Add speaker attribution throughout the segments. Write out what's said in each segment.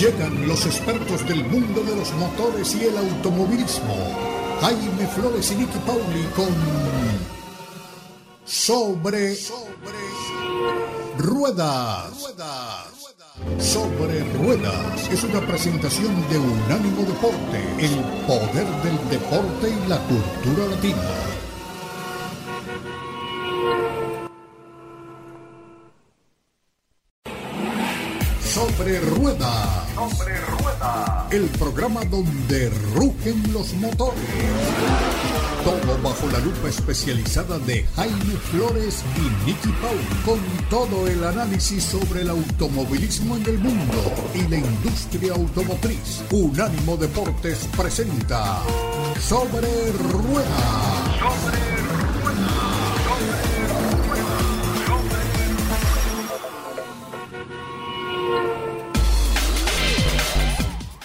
Speaker 1: Llegan los expertos del mundo de los motores y el automovilismo. Jaime Flores y Nicky Pauli con Sobre, sobre Ruedas. Sobre Ruedas es una presentación de Unánimo Deporte, el poder del deporte y la cultura latina. Sobre Rueda. Sobre Rueda. El programa donde rugen los motores. Todo bajo la lupa especializada de Jaime Flores y Nicky Paul. Con todo el análisis sobre el automovilismo en el mundo y la industria automotriz. Unánimo Deportes presenta Sobre Rueda. Sobre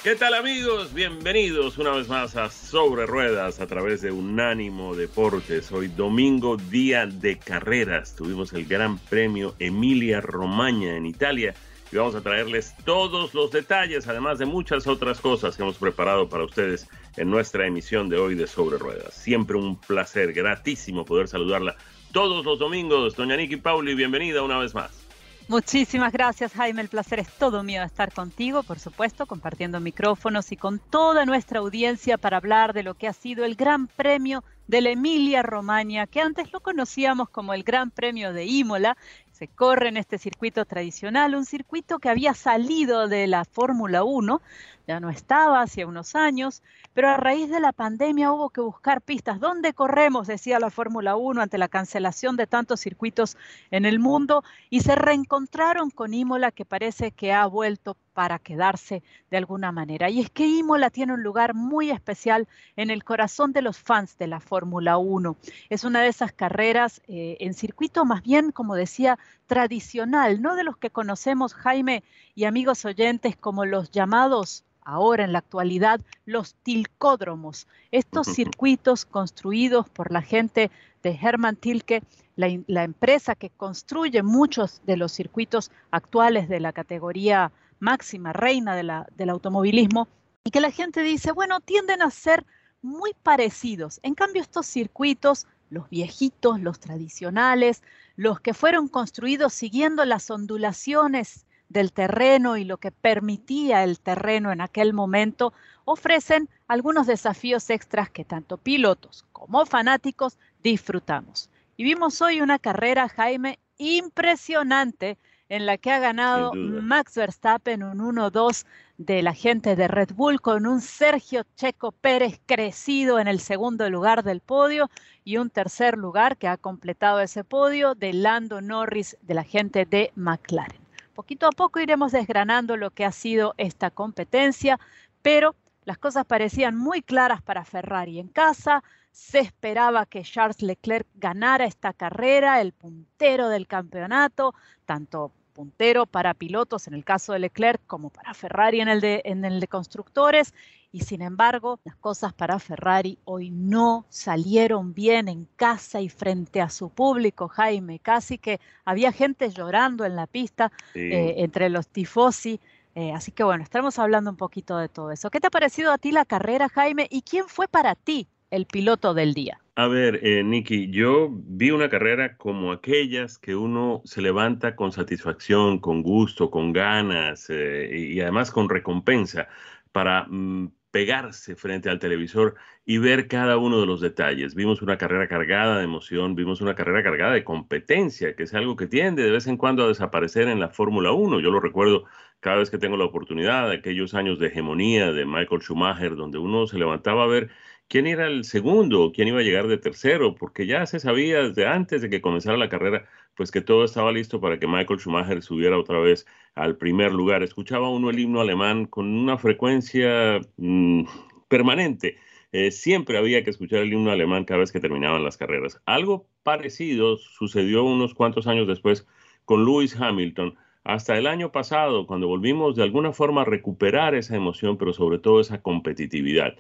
Speaker 2: ¿Qué tal amigos? Bienvenidos una vez más a Sobre Ruedas a través de Unánimo Deportes. Hoy domingo, día de carreras. Tuvimos el Gran Premio Emilia Romagna en Italia y vamos a traerles todos los detalles, además de muchas otras cosas que hemos preparado para ustedes en nuestra emisión de hoy de Sobre Ruedas. Siempre un placer, gratísimo poder saludarla todos los domingos. Doña Niki Pauli, bienvenida una vez más.
Speaker 3: Muchísimas gracias Jaime, el placer es todo mío estar contigo, por supuesto, compartiendo micrófonos y con toda nuestra audiencia para hablar de lo que ha sido el Gran Premio de la Emilia Romagna, que antes lo conocíamos como el Gran Premio de Imola. Se corre en este circuito tradicional, un circuito que había salido de la Fórmula 1, ya no estaba hace unos años, pero a raíz de la pandemia hubo que buscar pistas. ¿Dónde corremos? Decía la Fórmula 1 ante la cancelación de tantos circuitos en el mundo y se reencontraron con Imola que parece que ha vuelto para quedarse de alguna manera. Y es que Imola tiene un lugar muy especial en el corazón de los fans de la Fórmula 1. Es una de esas carreras eh, en circuito más bien, como decía, tradicional, no de los que conocemos, Jaime y amigos oyentes, como los llamados ahora en la actualidad los tilcódromos, estos circuitos construidos por la gente de Hermann Tilke, la, empresa que construye muchos de los circuitos actuales de la categoría máxima, reina del automovilismo, y que la gente dice, bueno, tienden a ser muy parecidos. En cambio, estos circuitos, los viejitos, los tradicionales, los que fueron construidos siguiendo las ondulaciones del terreno y lo que permitía el terreno en aquel momento, ofrecen algunos desafíos extras que tanto pilotos como fanáticos disfrutamos. Y vimos hoy una carrera, Jaime, impresionante en la que ha ganado Max Verstappen un 1-2 de la gente de Red Bull con un Sergio Checo Pérez crecido en el segundo lugar del podio y un tercer lugar que ha completado ese podio de Lando Norris de la gente de McLaren. Poquito a poco iremos desgranando lo que ha sido esta competencia, pero las cosas parecían muy claras para Ferrari en casa. Se esperaba que Charles Leclerc ganara esta carrera, el puntero del campeonato, tanto puntero para pilotos en el caso de Leclerc como para Ferrari en el de, en el de constructores. Y sin embargo, las cosas para Ferrari hoy no salieron bien en casa y frente a su público, Jaime. Casi que había gente llorando en la pista eh, entre los tifosi. Eh, así que bueno, estamos hablando un poquito de todo eso. ¿Qué te ha parecido a ti la carrera, Jaime? ¿Y quién fue para ti el piloto del día?
Speaker 2: A ver, eh, Nicky, yo vi una carrera como aquellas que uno se levanta con satisfacción, con gusto, con ganas y además con recompensa para mm, pegarse frente al televisor y ver cada uno de los detalles. Vimos una carrera cargada de emoción, vimos una carrera cargada de competencia, que es algo que tiende de vez en cuando a desaparecer en la Fórmula 1. Yo lo recuerdo cada vez que tengo la oportunidad, aquellos años de hegemonía de Michael Schumacher, donde uno se levantaba a ver quién era el segundo, quién iba a llegar de tercero, porque ya se sabía desde antes de que comenzara la carrera, pues que todo estaba listo para que Michael Schumacher subiera otra vez al primer lugar. Escuchaba uno el himno alemán con una frecuencia mm, permanente. Eh, siempre había que escuchar el himno alemán cada vez que terminaban las carreras. Algo parecido sucedió unos cuantos años después con Lewis Hamilton. Hasta el año pasado, cuando volvimos de alguna forma a recuperar esa emoción, pero sobre todo esa competitividad.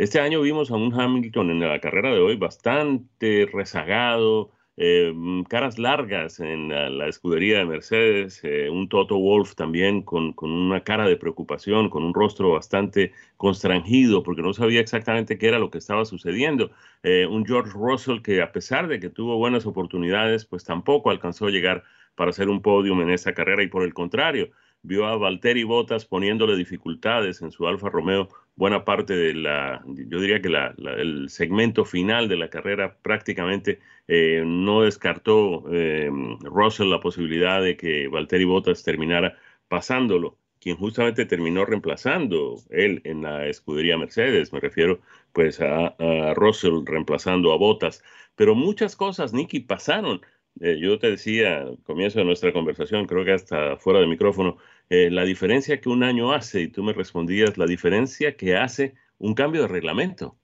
Speaker 2: Este año vimos a un Hamilton en la carrera de hoy bastante rezagado, eh, caras largas en la, escudería de Mercedes, eh, un Toto Wolf también con, una cara de preocupación, con un rostro bastante constrangido porque no sabía exactamente qué era lo que estaba sucediendo. Eh, un George Russell que a pesar de que tuvo buenas oportunidades, pues tampoco alcanzó a llegar para hacer un podium en esa carrera y por el contrario, vio a Valtteri Bottas poniéndole dificultades en su Alfa Romeo buena parte de la, yo diría que la, el segmento final de la carrera prácticamente eh, no descartó eh, Russell la posibilidad de que Valtteri Bottas terminara pasándolo, quien justamente terminó reemplazando él en la escudería Mercedes, me refiero pues a, a Russell reemplazando a Bottas, pero muchas cosas, Nicky, pasaron. Eh, yo te decía, al comienzo de nuestra conversación, creo que hasta fuera de micrófono, eh, la diferencia que un año hace, y tú me respondías, la diferencia que hace un cambio de reglamento.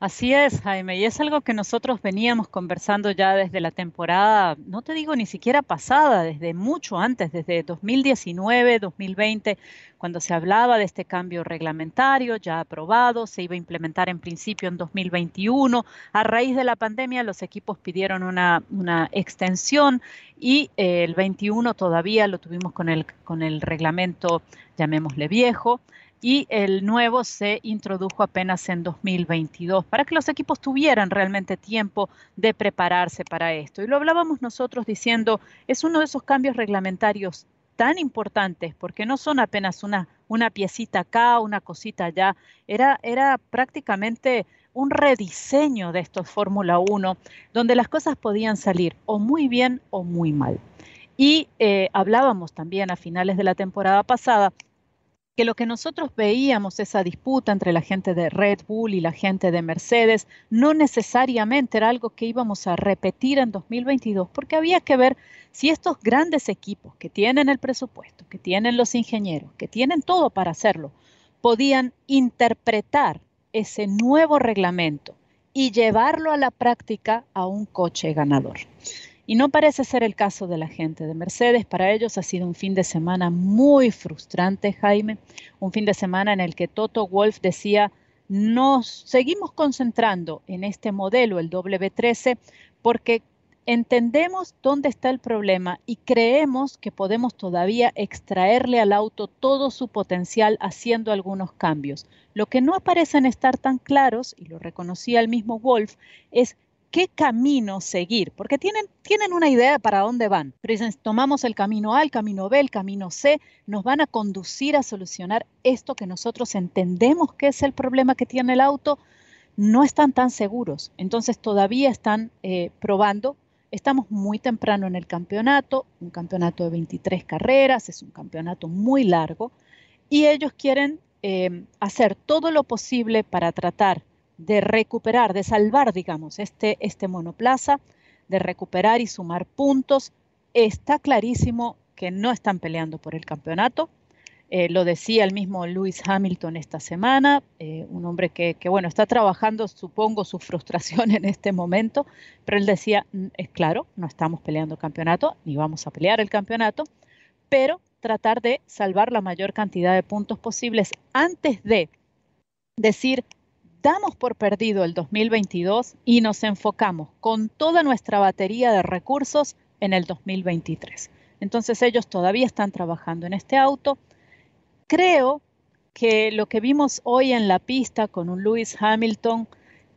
Speaker 3: Así es, Jaime, y es algo que nosotros veníamos conversando ya desde la temporada, no te digo ni siquiera pasada, desde mucho antes, desde 2019, 2020, cuando se hablaba de este cambio reglamentario ya aprobado, se iba a implementar en principio en 2021. A raíz de la pandemia, los equipos pidieron una, una extensión y eh, el 21 todavía lo tuvimos con el, con el reglamento, llamémosle viejo y el nuevo se introdujo apenas en 2022 para que los equipos tuvieran realmente tiempo de prepararse para esto. Y lo hablábamos nosotros diciendo, es uno de esos cambios reglamentarios tan importantes porque no son apenas una, una piecita acá, una cosita allá, era, era prácticamente un rediseño de estos Fórmula 1 donde las cosas podían salir o muy bien o muy mal. Y eh, hablábamos también a finales de la temporada pasada que lo que nosotros veíamos, esa disputa entre la gente de Red Bull y la gente de Mercedes, no necesariamente era algo que íbamos a repetir en 2022, porque había que ver si estos grandes equipos que tienen el presupuesto, que tienen los ingenieros, que tienen todo para hacerlo, podían interpretar ese nuevo reglamento y llevarlo a la práctica a un coche ganador. Y no parece ser el caso de la gente de Mercedes. Para ellos ha sido un fin de semana muy frustrante, Jaime. Un fin de semana en el que Toto Wolf decía, nos seguimos concentrando en este modelo, el W13, porque entendemos dónde está el problema y creemos que podemos todavía extraerle al auto todo su potencial haciendo algunos cambios. Lo que no aparecen estar tan claros, y lo reconocía el mismo Wolf, es qué camino seguir, porque tienen, tienen una idea para dónde van, pero dicen, tomamos el camino A, el camino B, el camino C, nos van a conducir a solucionar esto que nosotros entendemos que es el problema que tiene el auto, no están tan seguros, entonces todavía están eh, probando. Estamos muy temprano en el campeonato, un campeonato de 23 carreras, es un campeonato muy largo, y ellos quieren eh, hacer todo lo posible para tratar de recuperar, de salvar, digamos, este, este monoplaza, de recuperar y sumar puntos. Está clarísimo que no están peleando por el campeonato. Eh, lo decía el mismo Lewis Hamilton esta semana, eh, un hombre que, bueno, está trabajando, supongo, su frustración en este momento, pero él decía, mm, es claro, no estamos peleando el campeonato, ni vamos a pelear el campeonato, pero tratar de salvar la mayor cantidad de puntos posibles antes de decir, damos por perdido el 2022 y nos enfocamos con toda nuestra batería de recursos en el 2023. Entonces ellos todavía están trabajando en este auto. Creo que lo que vimos hoy en la pista con un Lewis Hamilton,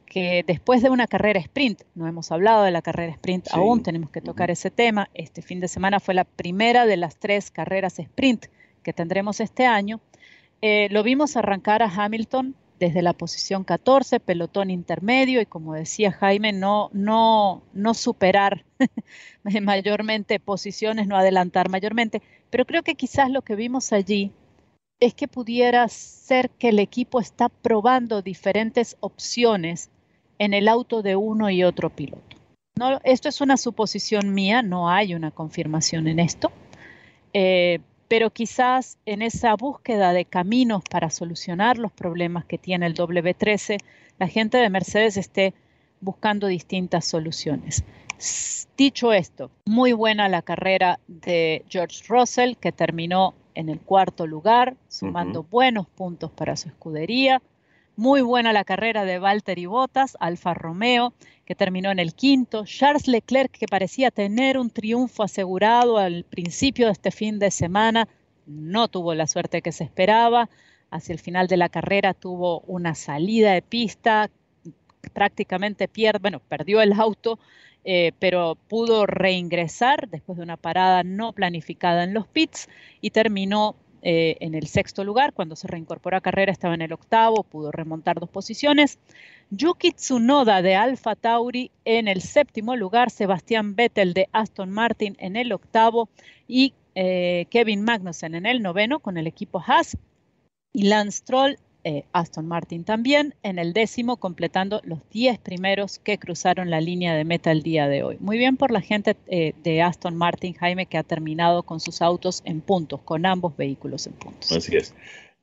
Speaker 3: que después de una carrera sprint, no hemos hablado de la carrera sprint aún, tenemos que tocar ese tema, este fin de semana fue la primera de las tres carreras sprint que tendremos este año, eh, lo vimos arrancar a Hamilton desde la posición 14, pelotón intermedio y como decía Jaime, no, no, no superar mayormente posiciones, no adelantar mayormente, pero creo que quizás lo que vimos allí es que pudiera ser que el equipo está probando diferentes opciones en el auto de uno y otro piloto. No, esto es una suposición mía, no hay una confirmación en esto, eh, pero quizás en esa búsqueda de caminos para solucionar los problemas que tiene el W13, la gente de Mercedes esté buscando distintas soluciones. Dicho esto, muy buena la carrera de George Russell, que terminó en el cuarto lugar, sumando buenos puntos para su escudería. Muy buena la carrera de Valtteri Bottas, Alfa Romeo, que terminó en el quinto. Charles Leclerc, que parecía tener un triunfo asegurado al principio de este fin de semana, no tuvo la suerte que se esperaba. Hacia el final de la carrera tuvo una salida de pista, prácticamente pierde, bueno, perdió el auto, eh, pero pudo reingresar después de una parada no planificada en los pits y terminó eh, en el sexto lugar. Cuando se reincorporó a carrera estaba en el octavo, pudo remontar dos posiciones. Yuki Tsunoda de Alfa Tauri en el séptimo lugar, Sebastián Vettel de Aston Martin en el octavo y eh, Kevin Magnussen en el noveno con el equipo Haas y Lance Stroll eh, Aston Martin también en el décimo, completando los 10 primeros que cruzaron la línea de meta el día de hoy. Muy bien por la gente eh, de Aston Martin, Jaime, que ha terminado con sus autos en puntos, con ambos vehículos en puntos.
Speaker 2: Así es.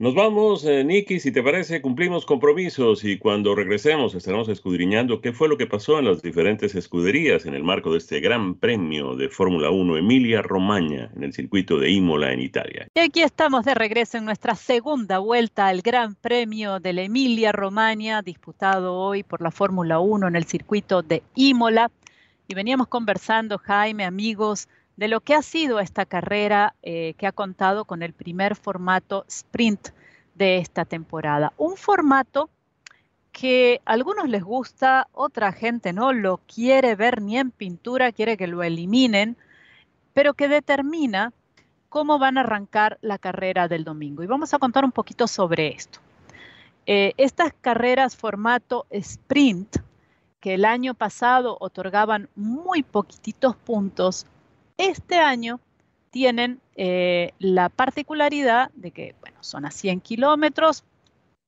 Speaker 2: Nos vamos, eh, Nicky, si te parece, cumplimos compromisos y cuando regresemos estaremos escudriñando qué fue lo que pasó en las diferentes escuderías en el marco de este gran premio de Fórmula 1 Emilia Romagna en el circuito de Imola en Italia.
Speaker 3: Y aquí estamos de regreso en nuestra segunda vuelta al Gran Premio de la Emilia Romagna disputado hoy por la Fórmula 1 en el circuito de Imola. Y veníamos conversando, Jaime, amigos, de lo que ha sido esta carrera eh, que ha contado con el primer formato sprint de esta temporada. Un formato que a algunos les gusta, otra gente no lo quiere ver ni en pintura, quiere que lo eliminen, pero que determina cómo van a arrancar la carrera del domingo. Y vamos a contar un poquito sobre esto. Eh, estas carreras formato sprint, que el año pasado otorgaban muy poquititos puntos, este año tienen eh, la particularidad de que, bueno, son a 100 kilómetros,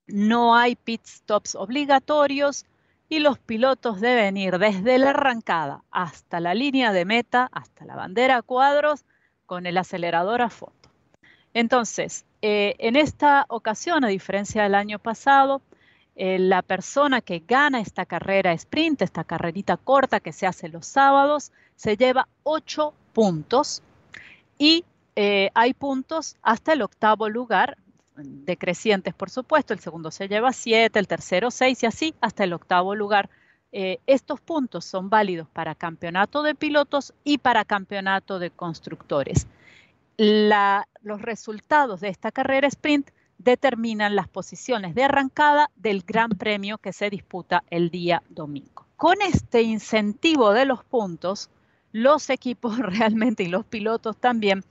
Speaker 3: no hay pit stops obligatorios y los pilotos deben ir desde la arrancada hasta la línea de meta, hasta la bandera a cuadros, con el acelerador a fondo. Entonces, eh, en esta ocasión, a diferencia del año pasado, eh, la persona que gana esta carrera sprint, esta carrerita corta que se hace los sábados, se lleva 8 puntos y eh, hay puntos hasta el octavo lugar, decrecientes por supuesto, el segundo se lleva 7, el tercero 6 y así hasta el octavo lugar. Eh, estos puntos son válidos para campeonato de pilotos y para campeonato de constructores. los resultados de esta carrera sprint determinan las posiciones de arrancada del Gran Premio que se disputa el día domingo. Con este incentivo de los puntos, los equipos realmente y los pilotos también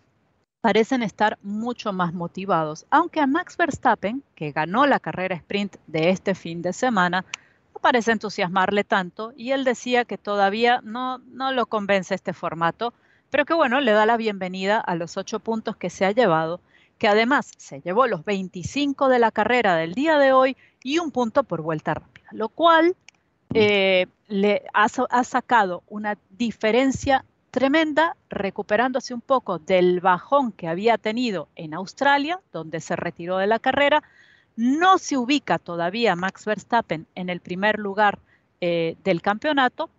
Speaker 3: parecen estar mucho más motivados, aunque a Max Verstappen, que ganó la carrera sprint de este fin de semana, no parece entusiasmarle tanto y él decía que todavía no, lo convence este formato, pero que bueno, le da la bienvenida a los ocho puntos que se ha llevado, que además se llevó los 25 de la carrera del día de hoy y un punto por vuelta rápida, lo cual eh, le ha, sacado una diferencia tremenda, recuperándose un poco del bajón que había tenido en Australia, donde se retiró de la carrera. No se ubica todavía Max Verstappen en el primer lugar eh, del campeonato.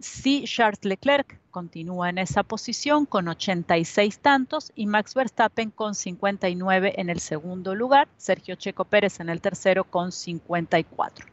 Speaker 3: Sí, Charles Leclerc continúa en esa posición con 86 tantos y Max Verstappen con 59 en el segundo lugar, Sergio Checo Pérez en el tercero con 54.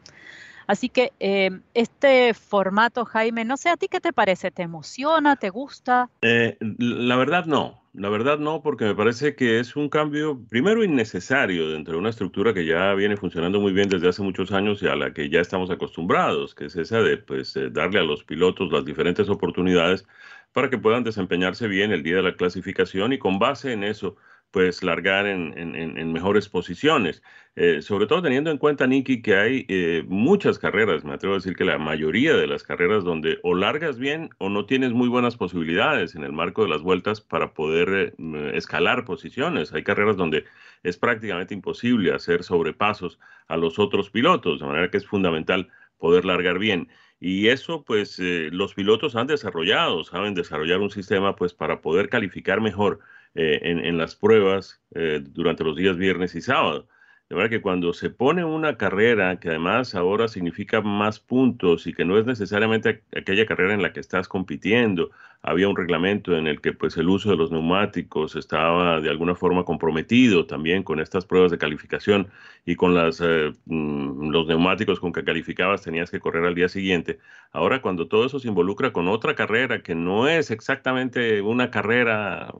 Speaker 3: Así que eh, este formato, Jaime, no sé, ¿a ti qué te parece? ¿Te emociona? ¿Te gusta?
Speaker 2: Eh, la verdad no, la verdad no, porque me parece que es un cambio, primero, innecesario dentro de una estructura que ya viene funcionando muy bien desde hace muchos años y a la que ya estamos acostumbrados, que es esa de pues, eh, darle a los pilotos las diferentes oportunidades para que puedan desempeñarse bien el día de la clasificación y con base en eso pues largar en, mejores posiciones. Eh, sobre todo teniendo en cuenta, Nicky, que hay eh, muchas carreras, me atrevo a decir que la mayoría de las carreras donde o largas bien o no tienes muy buenas posibilidades en el marco de las vueltas para poder eh, escalar posiciones. Hay carreras donde es prácticamente imposible hacer sobrepasos a los otros pilotos, de manera que es fundamental poder largar bien. Y eso, pues, los pilotos han desarrollado, saben desarrollar un sistema, pues, para poder calificar mejor eh, en, las pruebas eh, durante los días viernes y sábado. de verdad que cuando se pone una carrera que además ahora significa más puntos y que no es necesariamente aquella carrera en la que estás compitiendo, había un reglamento en el que pues el uso de los neumáticos estaba de alguna forma comprometido también con estas pruebas de calificación y con las, eh, mm, los neumáticos con que calificabas tenías que correr al día siguiente. Ahora cuando todo eso se involucra con otra carrera que no es exactamente una carrera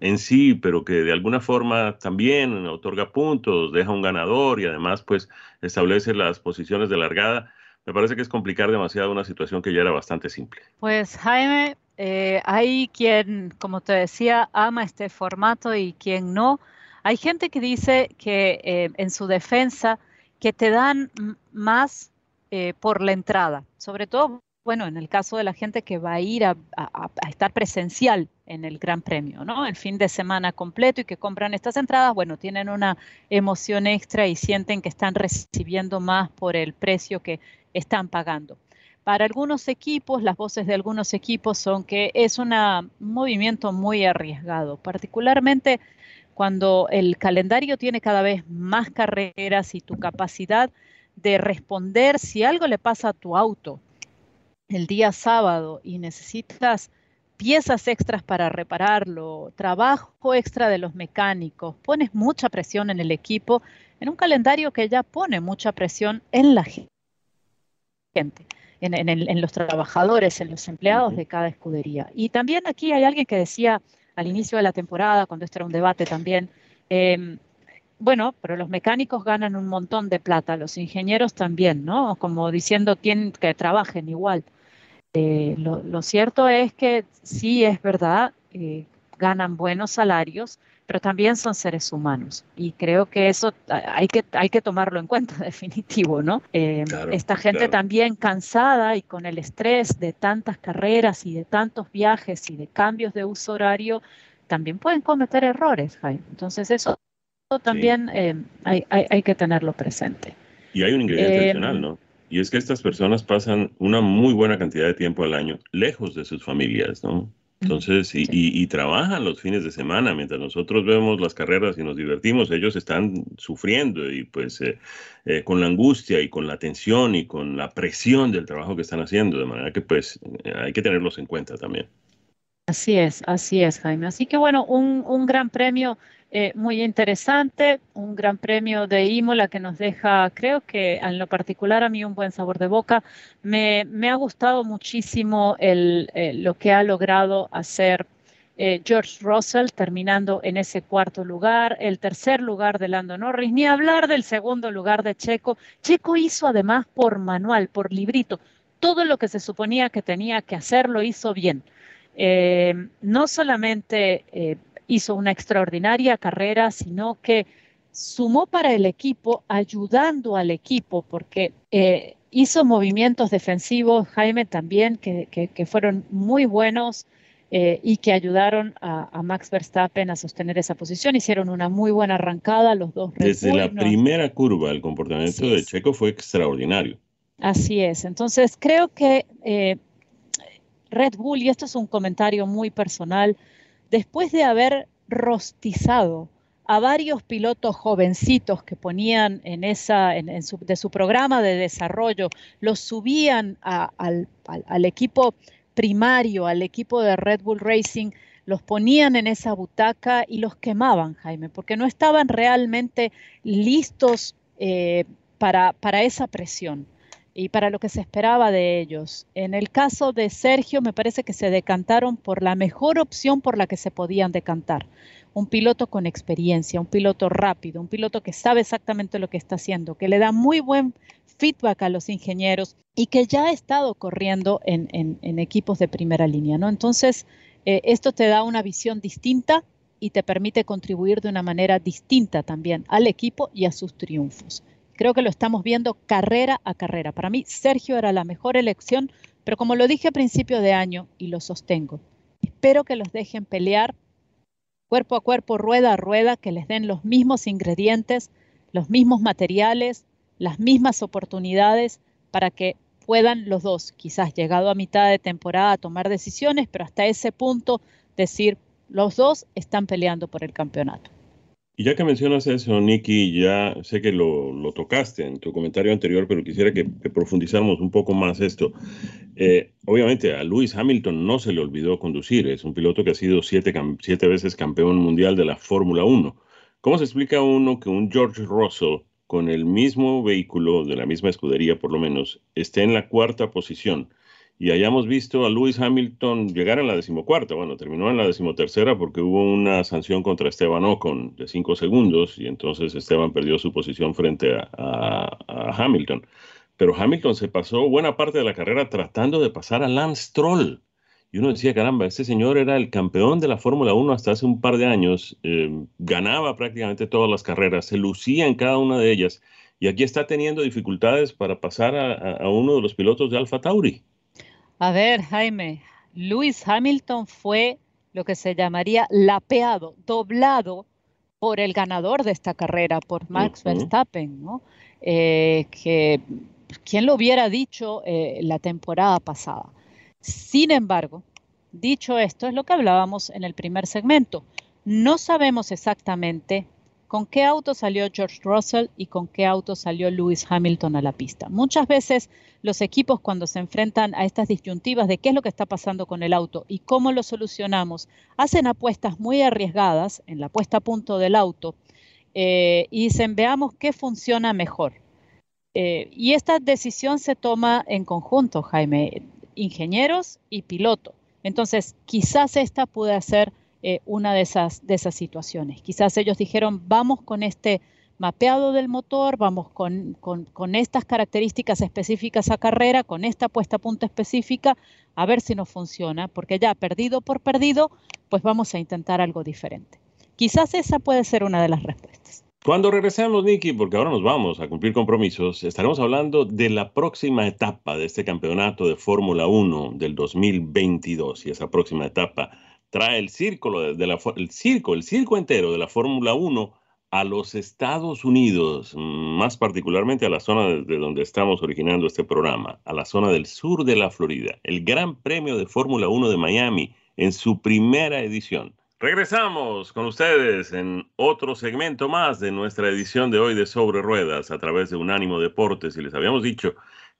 Speaker 2: en sí, pero que de alguna forma también otorga puntos, deja un ganador y además pues establece las posiciones de largada, me parece que es complicar demasiado una situación que ya era bastante simple.
Speaker 3: Pues Jaime, eh, hay quien, como te decía, ama este formato y quien no. Hay gente que dice que eh, en su defensa que te dan más eh, por la entrada, sobre todo bueno, en el caso de la gente que va a ir a, estar presencial en el Gran Premio, ¿no? El fin de semana completo y que compran estas entradas, bueno, tienen una emoción extra y sienten que están recibiendo más por el precio que están pagando. Para algunos equipos, las voces de algunos equipos son que es un movimiento muy arriesgado, particularmente cuando el calendario tiene cada vez más carreras y tu capacidad de responder si algo le pasa a tu auto el día sábado y necesitas piezas extras para repararlo, trabajo extra de los mecánicos, pones mucha presión en el equipo, en un calendario que ya pone mucha presión en la gente, en, los trabajadores, en los empleados de cada escudería. Y también aquí hay alguien que decía al inicio de la temporada, cuando esto era un debate también, em, bueno, pero los mecánicos ganan un montón de plata, los ingenieros también, ¿no? Como diciendo tienen que trabajen igual. Eh, lo, cierto es que sí es verdad, eh, ganan buenos salarios, pero también son seres humanos. Y creo que eso hay que, hay que tomarlo en cuenta, definitivo, ¿no? Eh, esta gente también cansada y con el estrés de tantas carreras y de tantos viajes y de cambios de uso horario, también pueden cometer errores, Jaime. Entonces eso también hay, hay, hay, que tenerlo presente.
Speaker 2: Y hay un ingrediente adicional, ¿no? Y es que estas personas pasan una muy buena cantidad de tiempo al año lejos de sus familias, ¿no? Entonces, y, trabajan los fines de semana, mientras nosotros vemos las carreras y nos divertimos, ellos están sufriendo y pues eh, eh, con la angustia y con la tensión y con la presión del trabajo que están haciendo, de manera que pues eh, hay que tenerlos en cuenta también.
Speaker 3: Así es, así es, Jaime. Así que bueno, un, un gran premio eh, muy interesante, un gran premio de Imola que nos deja, creo que en lo particular a mí un buen sabor de boca. Me, ha gustado muchísimo eh, lo que ha logrado hacer eh, George Russell terminando en ese cuarto lugar, el tercer lugar de Lando Norris, ni hablar del segundo lugar de Checo. Checo hizo además por manual, por librito, todo lo que se suponía que tenía que hacer lo hizo bien. no solamente hizo una extraordinaria carrera, sino que sumó para el equipo, ayudando al equipo, porque eh, hizo movimientos defensivos, Jaime también, que, fueron muy buenos eh, y que ayudaron a, Max Verstappen a sostener esa posición. Hicieron una muy buena arrancada los dos.
Speaker 2: Desde la primera curva, el comportamiento de Checo fue extraordinario.
Speaker 3: Así es. Entonces, creo que eh, Red Bull, y esto es un comentario muy personal, después de haber rostizado a varios pilotos jovencitos que ponían en esa, en, su, de su programa de desarrollo, los subían al, equipo primario, al equipo de Red Bull Racing, los ponían en esa butaca y los quemaban, Jaime, porque no estaban realmente listos eh, para, para esa presión y para lo que se esperaba de ellos. En el caso de Sergio, me parece que se decantaron por la mejor opción por la que se podían decantar. Un piloto con experiencia, un piloto rápido, un piloto que sabe exactamente lo que está haciendo, que le da muy buen feedback a los ingenieros y que ya ha estado corriendo en, equipos de primera línea. ¿no? Entonces, eh, esto te da una visión distinta y te permite contribuir de una manera distinta también al equipo y a sus triunfos. Creo que lo estamos viendo carrera a carrera. Para mí, Sergio era la mejor elección, pero como lo dije a principio de año y lo sostengo, espero que los dejen pelear cuerpo a cuerpo, rueda a rueda, que les den los mismos ingredientes, los mismos materiales, las mismas oportunidades para que puedan los dos, quizás llegado a mitad de temporada, tomar decisiones, pero hasta ese punto decir, los dos están peleando por el campeonato.
Speaker 2: Y ya que mencionas eso, Nicky, ya sé que lo, tocaste en tu comentario anterior, pero quisiera que, profundizáramos un poco más esto. Eh, obviamente a Lewis Hamilton no se le olvidó conducir, es un piloto que ha sido siete, siete veces campeón mundial de la Fórmula 1. ¿Cómo se explica uno que un George Russell con el mismo vehículo, de la misma escudería por lo menos, esté en la cuarta posición? Y hayamos visto a Lewis Hamilton llegar en la decimocuarta. Bueno, terminó en la decimotercera porque hubo una sanción contra Esteban Ocon de cinco segundos y entonces Esteban perdió su posición frente a, Hamilton. Pero Hamilton se pasó buena parte de la carrera tratando de pasar a Lance Stroll. Y uno decía, caramba, este señor era el campeón de la Fórmula 1 hasta hace un par de años, eh, ganaba prácticamente todas las carreras, se lucía en cada una de ellas, y aquí está teniendo dificultades para pasar a uno de los pilotos de Alfa Tauri.
Speaker 3: A ver, Jaime, Lewis Hamilton fue lo que se llamaría lapeado, doblado por el ganador de esta carrera, por Max Verstappen, ¿no? Eh, que quién lo hubiera dicho eh, la temporada pasada. Sin embargo, dicho esto, es lo que hablábamos en el primer segmento. No sabemos exactamente con qué auto salió George Russell y con qué auto salió Lewis Hamilton a la pista. Muchas veces los equipos cuando se enfrentan a estas disyuntivas de qué es lo que está pasando con el auto y cómo lo solucionamos, hacen apuestas muy arriesgadas en la puesta a punto del auto eh, y dicen veamos qué funciona mejor. Eh, y esta decisión se toma en conjunto, Jaime, ingenieros y piloto. Entonces, quizás esta puede ser eh, una de esas, de esas situaciones. Quizás ellos dijeron, vamos con este mapeado del motor, vamos con, con, estas características específicas a carrera, con esta puesta a punto específica, a ver si nos funciona, porque ya perdido por perdido, pues vamos a intentar algo diferente. Quizás esa puede ser una de las respuestas.
Speaker 2: Cuando regresemos, Nicky, porque ahora nos vamos a cumplir compromisos, estaremos hablando de la próxima etapa de este campeonato de Fórmula 1 del 2022 y esa próxima etapa trae el círculo de la, circo, el circo entero de la Fórmula 1 a los Estados Unidos, más particularmente a la zona de donde estamos originando este programa, a la zona del sur de la Florida, el Gran Premio de Fórmula 1 de Miami en su primera edición. Regresamos con ustedes en otro segmento más de nuestra edición de hoy de Sobre Ruedas a través de Unánimo Deportes y les habíamos dicho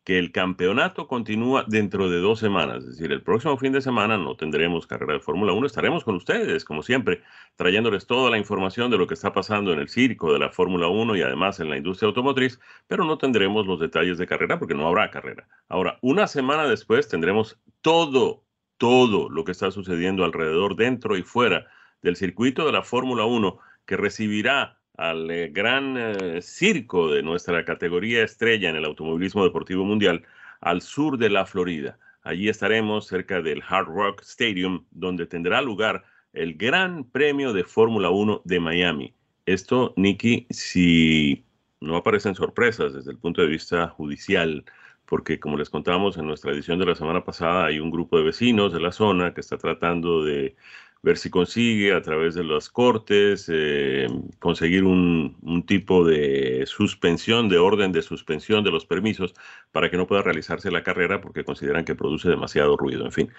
Speaker 2: que el campeonato continúa dentro de dos semanas, es decir, el próximo fin de semana no tendremos carrera de Fórmula 1, estaremos con ustedes, como siempre, trayéndoles toda la información de lo que está pasando en el circo de la Fórmula 1 y además en la industria automotriz, pero no tendremos los detalles de carrera porque no habrá carrera. Ahora, una semana después tendremos todo, todo lo que está sucediendo alrededor, dentro y fuera del circuito de la Fórmula 1 que recibirá al eh, gran eh, circo de nuestra categoría estrella en el automovilismo deportivo mundial al sur de la Florida. Allí estaremos cerca del Hard Rock Stadium, donde tendrá lugar el Gran Premio de Fórmula 1 de Miami. Esto, Nicky, si no aparecen sorpresas desde el punto de vista judicial, porque como les contábamos en nuestra edición de la semana pasada, hay un grupo de vecinos de la zona que está tratando de ver si consigue a través de las cortes eh, conseguir un, tipo de suspensión, de orden de suspensión de los permisos para que no pueda realizarse la carrera porque consideran que produce demasiado ruido. En fin,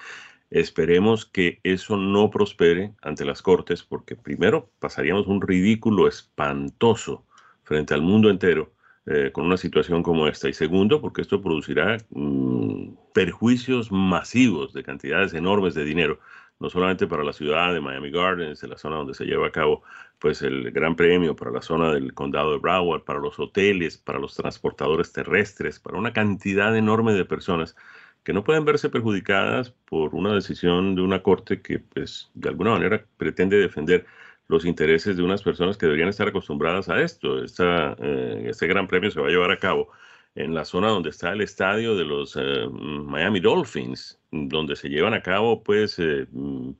Speaker 2: esperemos que eso no prospere ante las cortes porque primero pasaríamos un ridículo espantoso frente al mundo entero. Eh, con una situación como esta. Y segundo, porque esto producirá mm, perjuicios masivos de cantidades enormes de dinero no solamente para la ciudad de Miami Gardens, en la zona donde se lleva a cabo pues el Gran Premio, para la zona del condado de Broward, para los hoteles, para los transportadores terrestres, para una cantidad enorme de personas que no pueden verse perjudicadas por una decisión de una corte que pues de alguna manera pretende defender los intereses de unas personas que deberían estar acostumbradas a esto. Esta, eh, este Gran Premio se va a llevar a cabo en la zona donde está el estadio de los eh, Miami Dolphins, donde se llevan a cabo pues eh,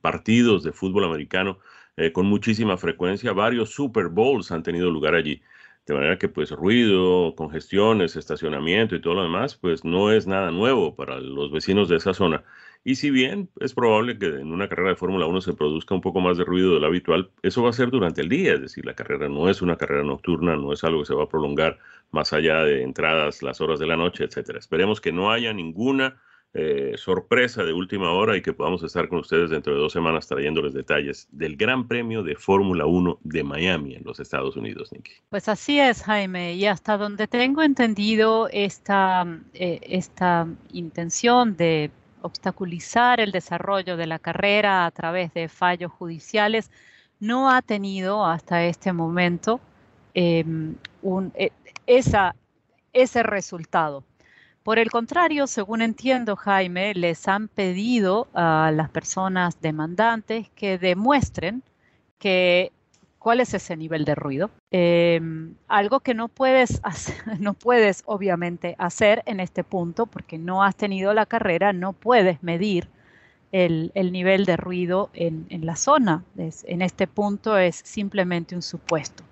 Speaker 2: partidos de fútbol americano eh, con muchísima frecuencia. Varios Super Bowls han tenido lugar allí. De manera que pues ruido, congestiones, estacionamiento y todo lo demás, pues no es nada nuevo para los vecinos de esa zona. Y si bien es probable que en una carrera de Fórmula 1 se produzca un poco más de ruido de lo habitual, eso va a ser durante el día, es decir, la carrera no es una carrera nocturna, no es algo que se va a prolongar más allá de entradas, las horas de la noche, etcétera. Esperemos que no haya ninguna eh, sorpresa de última hora y que podamos estar con ustedes dentro de dos semanas trayéndoles detalles del Gran Premio de Fórmula 1 de Miami en los Estados Unidos, Nicky.
Speaker 3: Pues así es, Jaime, y hasta donde tengo entendido esta, eh, esta intención de obstaculizar el desarrollo de la carrera a través de fallos judiciales no ha tenido hasta este momento em, un, e, esa, ese resultado. Por el contrario, según entiendo, Jaime, les han pedido a las personas demandantes que demuestren que cuál es ese nivel de ruido. Em, algo que no puedes, hacer, no puedes obviamente hacer en este punto porque no has tenido la carrera, no puedes medir el, nivel de ruido en, la zona. en este punto es simplemente un supuesto.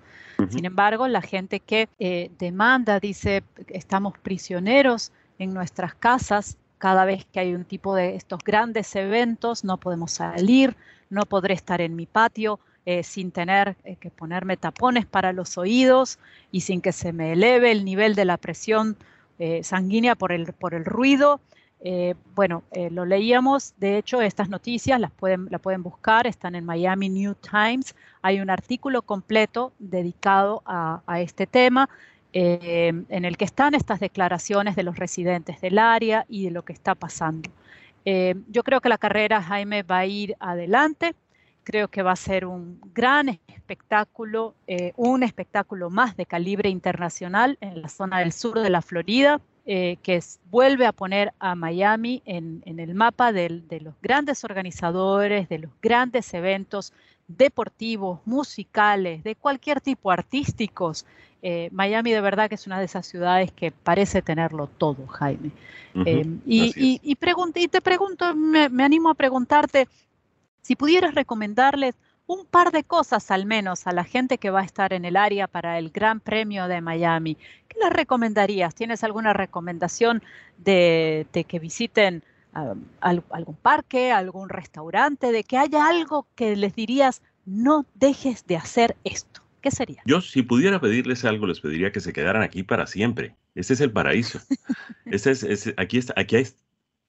Speaker 3: Sin embargo, la gente que eh, demanda dice, estamos prisioneros en nuestras casas cada vez que hay un tipo de estos grandes eventos, no podemos salir, no podré estar en mi patio eh, sin tener eh, que ponerme tapones para los oídos y sin que se me eleve el nivel de la presión eh, sanguínea por el, por el ruido. bueno, lo leíamos, de hecho, estas noticias las pueden, la pueden buscar, están en Miami New Times. Hay un artículo completo dedicado a, a este tema. En el que están estas declaraciones de los residentes del área y de lo que está pasando. Yo creo que la carrera, Jaime, va a ir adelante. Creo que va a ser un gran espectáculo, eh, un espectáculo más de calibre internacional en la zona del sur de la Florida, que vuelve a poner a Miami en, el mapa de los grandes organizadores, de los grandes eventos deportivos, musicales, de cualquier tipo, artísticos, eh, Miami de verdad que es una de esas ciudades que parece tenerlo todo, Jaime. Eh, y, y, te pregunto, me, animo a preguntarte si pudieras recomendarles un par de cosas al menos a la gente que va a estar en el área para el Gran Premio de Miami. ¿Qué les recomendarías? ¿Tienes alguna recomendación de, que visiten ah, algún parque, algún restaurante, de que haya algo que les dirías, no dejes de hacer esto? ¿Qué sería?
Speaker 2: Yo, si pudiera pedirles algo, les pediría que se quedaran aquí para siempre. Este es el paraíso. Este es, aquí está, aquí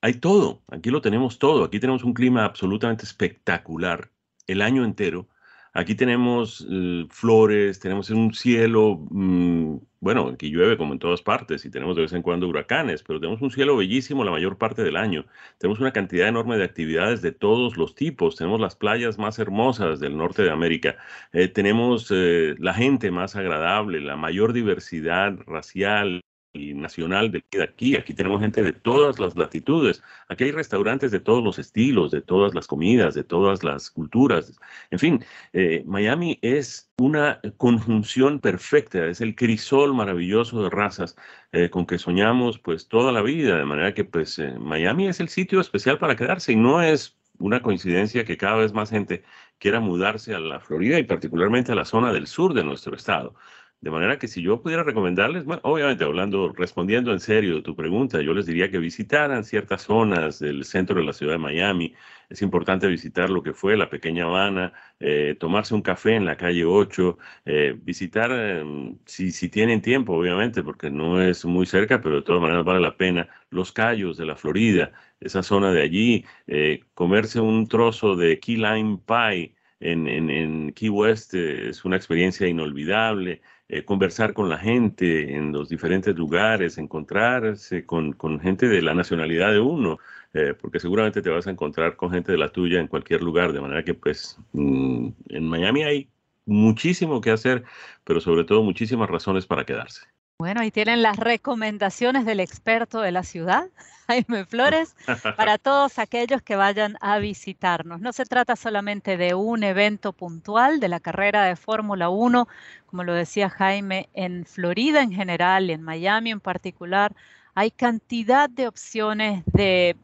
Speaker 2: hay, todo. Aquí lo tenemos todo. Aquí tenemos un clima absolutamente espectacular el año entero. Aquí tenemos eh, flores, tenemos un cielo, mm, bueno, aquí llueve como en todas partes y tenemos de vez en cuando huracanes, pero tenemos un cielo bellísimo la mayor parte del año. Tenemos una cantidad enorme de actividades de todos los tipos. Tenemos las playas más hermosas del norte de América. Eh, tenemos eh, la gente más agradable, la mayor diversidad racial, y nacional de aquí. Aquí tenemos gente de todas las latitudes. Aquí hay restaurantes de todos los estilos, de todas las comidas, de todas las culturas. En fin, eh, Miami es una conjunción perfecta, es el crisol maravilloso de razas eh, con que soñamos pues toda la vida, de manera que pues eh, Miami es el sitio especial para quedarse y no es una coincidencia que cada vez más gente quiera mudarse a la Florida y particularmente a la zona del sur de nuestro estado. De manera que si yo pudiera recomendarles, obviamente hablando, respondiendo en serio tu pregunta, yo les diría que visitaran ciertas zonas del centro de la ciudad de Miami. Es importante visitar lo que fue la pequeña Habana, eh, tomarse un café en la calle 8, eh, visitar, em, si, si tienen tiempo, obviamente, porque no es muy cerca, pero de todas maneras vale la pena, los Cayos de la Florida, esa zona de allí, eh, comerse un trozo de key lime pie. En, en, en Key West es una experiencia inolvidable. Eh, conversar con la gente en los diferentes lugares, encontrarse con, gente de la nacionalidad de uno, eh, porque seguramente te vas a encontrar con gente de la tuya en cualquier lugar, de manera que pues mm, en Miami hay muchísimo que hacer, pero sobre todo muchísimas razones para quedarse.
Speaker 3: Bueno, ahí tienen las recomendaciones del experto de la ciudad, Jaime Flores, para todos aquellos que vayan a visitarnos. No se trata solamente de un evento puntual de la carrera de Fórmula 1, como lo decía Jaime, en Florida en general y en Miami en particular. Hay cantidad de opciones de,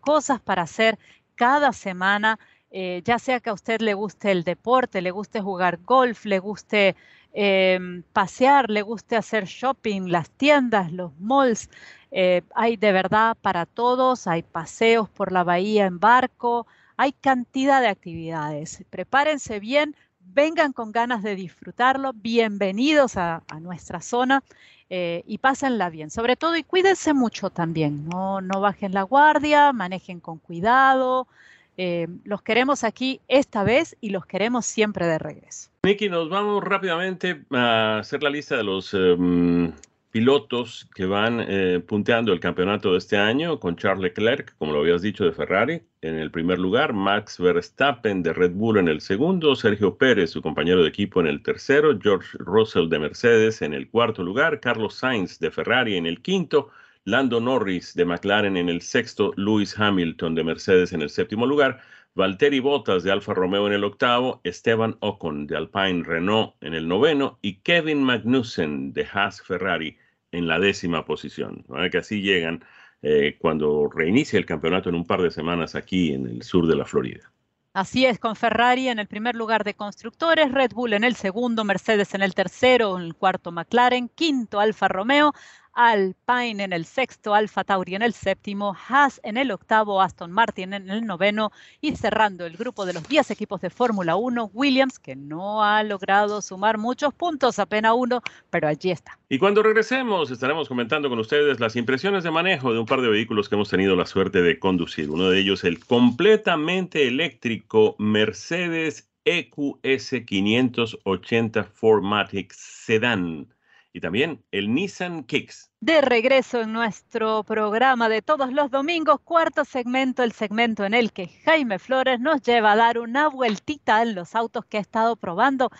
Speaker 3: cosas para hacer cada semana, eh, ya sea que a usted le guste el deporte, le guste jugar golf, le guste Em, pasear, le guste hacer shopping, las tiendas, los malls. Eh, hay de verdad para todos, hay paseos por la bahía en barco, hay cantidad de actividades. Prepárense bien, vengan con ganas de disfrutarlo, bienvenidos a, nuestra zona eh, y pásenla bien. Sobre todo y cuídense mucho también, no, no bajen la guardia, manejen con cuidado. Eh, los queremos aquí esta vez y los queremos siempre de regreso.
Speaker 2: Nicky, nos vamos rápidamente a hacer la lista de los em, pilotos que van eh, punteando el campeonato de este año con Charles Leclerc, como lo habías dicho, de Ferrari en el primer lugar, Max Verstappen de Red Bull en el segundo, Sergio Pérez, su compañero de equipo en el tercero, George Russell de Mercedes en el cuarto lugar, Carlos Sainz de Ferrari en el quinto, Lando Norris de McLaren en el sexto, Lewis Hamilton de Mercedes en el séptimo lugar, Valtteri Bottas de Alfa Romeo en el octavo, Esteban Ocon de Alpine Renault en el noveno y Kevin Magnussen de Haas Ferrari en la décima posición. Que así llegan eh, cuando reinicie el campeonato en un par de semanas aquí en el sur de la Florida.
Speaker 3: Así es, con Ferrari en el primer lugar de constructores, Red Bull en el segundo, Mercedes en el tercero, en el cuarto McLaren, quinto Alfa Romeo, Alpine en el sexto, Alfa Tauri en el séptimo, Haas en el octavo, Aston Martin en el noveno y cerrando el grupo de los 10 equipos de Fórmula 1, Williams, que no ha logrado sumar muchos puntos, apenas uno, pero allí está.
Speaker 2: Y cuando regresemos estaremos comentando con ustedes las impresiones de manejo de un par de vehículos que hemos tenido la suerte de conducir. Uno de ellos el completamente eléctrico Mercedes EQS 580 Formatic Sedan y también el Nissan Kicks.
Speaker 3: De regreso en nuestro programa de todos los domingos, cuarto segmento, el segmento en el que Jaime Flores nos lleva a dar una vueltita en los autos que ha estado probando.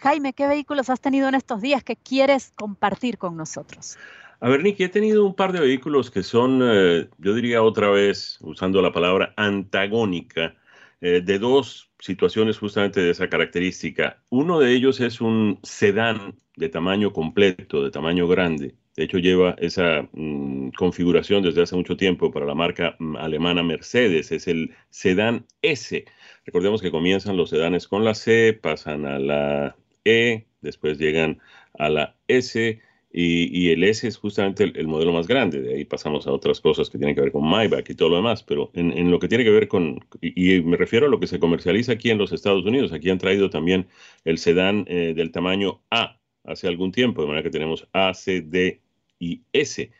Speaker 3: Jaime, ¿qué vehículos has tenido en estos días que quieres compartir con nosotros?
Speaker 2: A ver, Nicky, he tenido un par de vehículos que son, eh, yo diría otra vez, usando la palabra antagónica, eh, de dos situaciones justamente de esa característica. Uno de ellos es un sedán de tamaño completo, de tamaño grande. De hecho, lleva esa mm, configuración desde hace mucho tiempo para la marca mm, alemana Mercedes. Es el sedán S. Recordemos que comienzan los sedanes con la C, pasan a la E, después llegan a la S y, el S es justamente el, modelo más grande, de ahí pasamos a otras cosas que tienen que ver con Maybach y todo lo demás, pero en, lo que tiene que ver con, y, me refiero a lo que se comercializa aquí en los Estados Unidos, aquí han traído también el sedán eh, del tamaño A hace algún tiempo, de manera que tenemos A, C, D y S.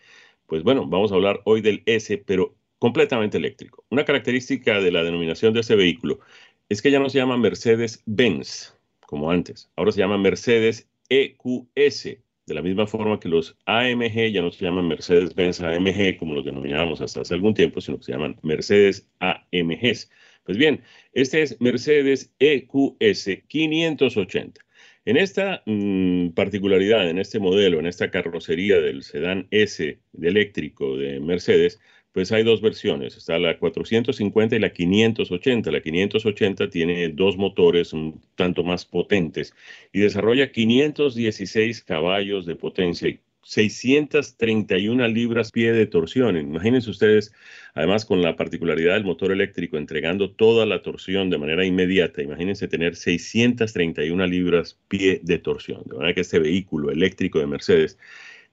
Speaker 2: Pues bueno, vamos a hablar hoy del S, pero completamente eléctrico. Una característica de la denominación de ese vehículo es que ya no se llama Mercedes-Benz, como antes, ahora se llama Mercedes EQS de la misma forma que los AMG ya no se llaman Mercedes-Benz AMG como los denominábamos hasta hace algún tiempo, sino que se llaman Mercedes AMGs. Pues bien, este es Mercedes EQS 580. En esta mm, particularidad, en este modelo, en esta carrocería del sedán S de eléctrico de Mercedes, pues hay dos versiones, está la 450 y la 580. La 580 tiene dos motores un tanto más potentes y desarrolla 516 caballos de potencia y 631 libras pie de torsión. Imagínense ustedes, además con la particularidad del motor eléctrico entregando toda la torsión de manera inmediata, imagínense tener 631 libras pie de torsión. De manera que este vehículo eléctrico de Mercedes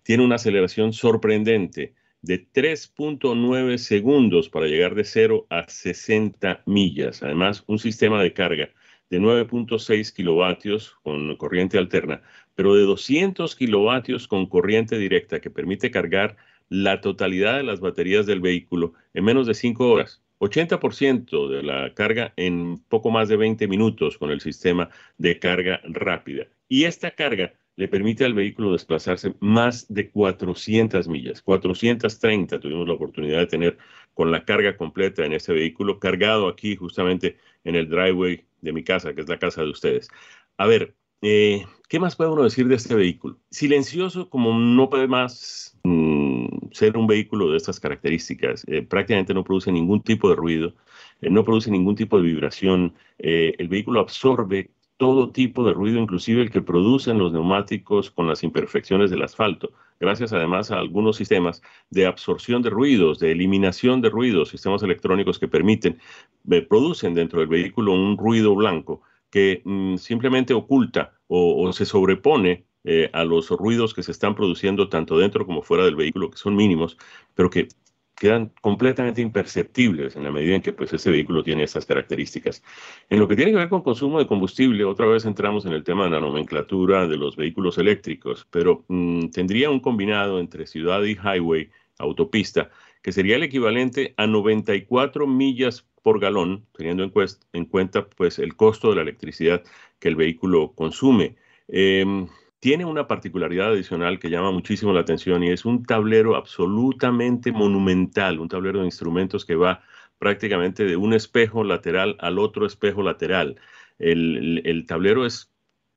Speaker 2: tiene una aceleración sorprendente de 3.9 segundos para llegar de 0 a 60 millas. Además, un sistema de carga de 9.6 kilovatios con corriente alterna, pero de 200 kilovatios con corriente directa que permite cargar la totalidad de las baterías del vehículo en menos de 5 horas. 80% de la carga en poco más de 20 minutos con el sistema de carga rápida. Y esta carga le permite al vehículo desplazarse más de 400 millas, 430 tuvimos la oportunidad de tener con la carga completa en ese vehículo, cargado aquí justamente en el driveway de mi casa, que es la casa de ustedes. A ver, eh, ¿qué más puede uno decir de este vehículo? Silencioso como no puede más mm, ser un vehículo de estas características, eh, prácticamente no produce ningún tipo de ruido, eh, no produce ningún tipo de vibración, el vehículo absorbe todo tipo de ruido, inclusive el que producen los neumáticos con las imperfecciones del asfalto, gracias además a algunos sistemas de absorción de ruidos, de eliminación de ruidos, sistemas electrónicos que permiten, eh, producen dentro del vehículo un ruido blanco que mm, simplemente oculta o, se sobrepone eh, a los ruidos que se están produciendo tanto dentro como fuera del vehículo, que son mínimos, pero que quedan completamente imperceptibles en la medida en que pues este vehículo tiene estas características. En lo que tiene que ver con consumo de combustible, otra vez entramos en el tema de la nomenclatura de los vehículos eléctricos, pero mm, tendría un combinado entre ciudad y highway, autopista, que sería el equivalente a 94 millas por galón, teniendo en, cuenta pues el costo de la electricidad que el vehículo consume. Em, tiene una particularidad adicional que llama muchísimo la atención y es un tablero absolutamente monumental, un tablero de instrumentos que va prácticamente de un espejo lateral al otro espejo lateral. el tablero es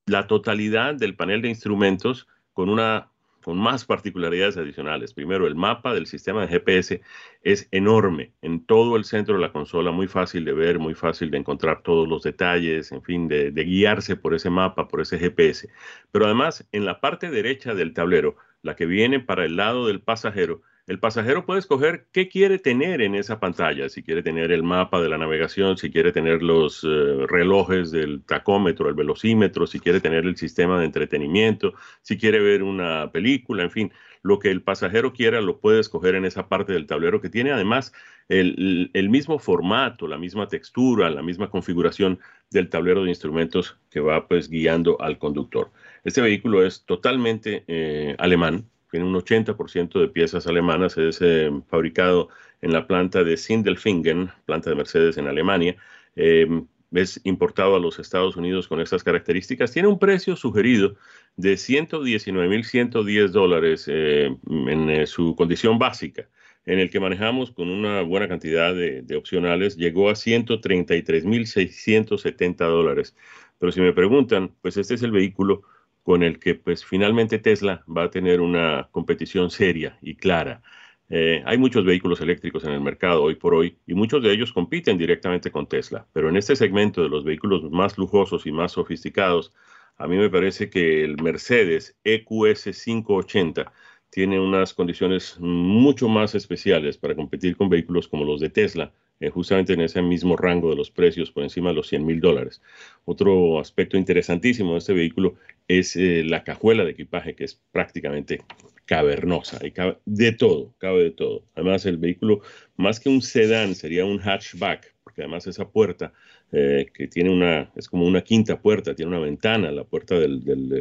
Speaker 2: la totalidad del panel de instrumentos con una con más particularidades adicionales. Primero, el mapa del sistema de GPS es enorme en todo el centro de la consola, muy fácil de ver, muy fácil de encontrar todos los detalles, en fin, de, guiarse por ese mapa, por ese GPS. Pero además, en la parte derecha del tablero, la que viene para el lado del pasajero, el pasajero puede escoger qué quiere tener en esa pantalla, si quiere tener el mapa de la navegación, si quiere tener los eh, relojes del tacómetro, el velocímetro, si quiere tener el sistema de entretenimiento, si quiere ver una película, en fin, lo que el pasajero quiera lo puede escoger en esa parte del tablero que tiene además el, mismo formato, la misma textura, la misma configuración del tablero de instrumentos que va pues guiando al conductor. Este vehículo es totalmente eh, alemán, tiene un 80% de piezas alemanas, es eh, fabricado en la planta de Sindelfingen, planta de Mercedes en Alemania. Eh, es importado a los Estados Unidos con estas características. Tiene un precio sugerido de 119.110 dólares eh, en su condición básica, en el que manejamos con una buena cantidad de, de opcionales, llegó a 133.670 dólares. Pero si me preguntan, pues este es el vehículo con el que pues finalmente Tesla va a tener una competición seria y clara. Eh, hay muchos vehículos eléctricos en el mercado hoy por hoy y muchos de ellos compiten directamente con Tesla, pero en este segmento de los vehículos más lujosos y más sofisticados, a mí me parece que el Mercedes EQS 580 tiene unas condiciones mucho más especiales para competir con vehículos como los de Tesla, eh, justamente en ese mismo rango de los precios, por encima de los 100 mil dólares. Otro aspecto interesantísimo de este vehículo es eh, la cajuela de equipaje, que es prácticamente cavernosa, y cabe de todo, cabe de todo. Además, el vehículo, más que un sedán, sería un hatchback, porque además esa puerta eh, que tiene una, es como una quinta puerta, tiene una ventana, la puerta de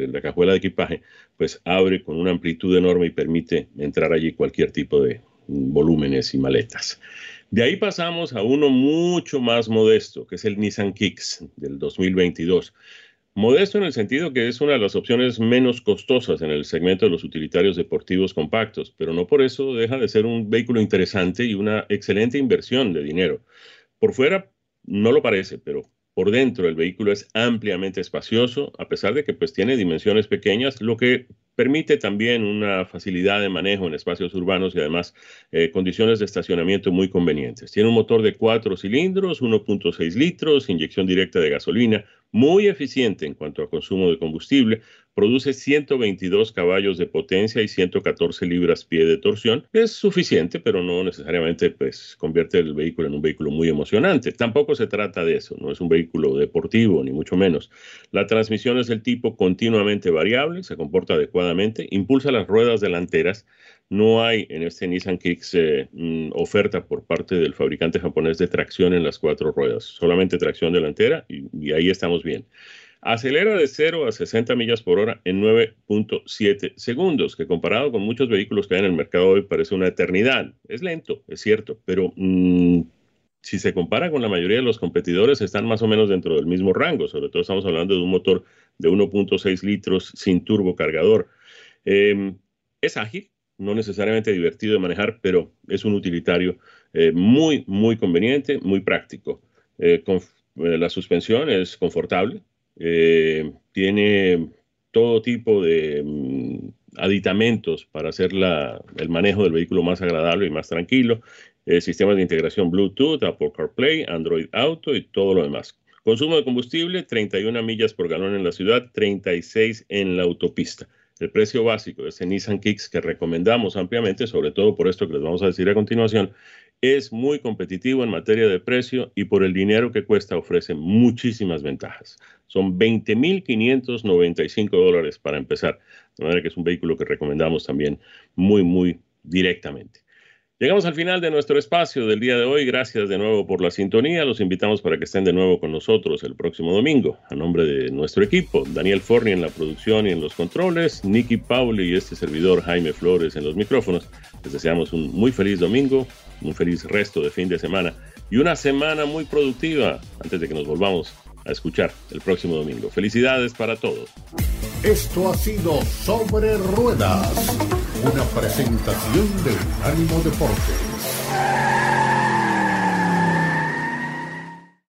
Speaker 2: la cajuela de equipaje, pues abre con una amplitud enorme y permite entrar allí cualquier tipo de volúmenes y maletas. De ahí pasamos a uno mucho más modesto, que es el Nissan Kicks del 2022. Modesto en el sentido que es una de las opciones menos costosas en el segmento de los utilitarios deportivos compactos, pero no por eso deja de ser un vehículo interesante y una excelente inversión de dinero. Por fuera no lo parece, pero por dentro el vehículo es ampliamente espacioso, a pesar de que pues tiene dimensiones pequeñas, lo que Permite también una facilidad de manejo en espacios urbanos y además eh, condiciones de estacionamiento muy convenientes. Tiene un motor de cuatro cilindros, 1.6 litros, inyección directa de gasolina, muy eficiente en cuanto a consumo de combustible, produce 122 caballos de potencia y 114 libras-pie de torsión. Es suficiente, pero no necesariamente pues, convierte el vehículo en un vehículo muy emocionante. Tampoco se trata de eso, no es un vehículo deportivo, ni mucho menos. La transmisión es del tipo continuamente variable, se comporta adecuadamente, impulsa las ruedas delanteras. No hay en este Nissan Kicks eh, mm, oferta por parte del fabricante japonés de tracción en las cuatro ruedas, solamente tracción delantera y ahí estamos bien. Acelera de 0 a 60 millas por hora en 9.7 segundos, que comparado con muchos vehículos que hay en el mercado hoy parece una eternidad. Es lento, es cierto, pero mm, si se compara con la mayoría de los competidores, están más o menos dentro del mismo rango. Sobre todo estamos hablando de un motor de 1.6 litros sin turbo cargador. Em, es ágil, no necesariamente divertido de manejar, pero es un utilitario eh, muy, muy conveniente, muy práctico. Eh, con, eh, la suspensión es confortable, eh, tiene todo tipo de mm, aditamentos para hacer el manejo del vehículo más agradable y más tranquilo, eh, sistemas de integración Bluetooth, Apple CarPlay, Android Auto y todo lo demás. Consumo de combustible, 31 millas por galón en la ciudad, 36 en la autopista. El precio básico de ese Nissan Kicks que recomendamos ampliamente, sobre todo por esto que les vamos a decir a continuación, es muy competitivo en materia de precio y por el dinero que cuesta ofrece muchísimas ventajas. Son 20.595 dólares para empezar, de manera que es un vehículo que recomendamos también muy, muy directamente. Llegamos al final de nuestro espacio del día de hoy. Gracias de nuevo por la sintonía. Los invitamos para que estén de nuevo con nosotros el próximo domingo. A nombre de nuestro equipo, Daniel Forni en la producción y en los controles, Nicky Pauli y este servidor Jaime Flores en los micrófonos. Les deseamos un muy feliz domingo, un feliz resto de fin de semana y una semana muy productiva antes de que nos volvamos a escuchar el próximo domingo. Felicidades para todos.
Speaker 1: Esto ha sido Sobre Ruedas, una presentación de Ánimo Deporte.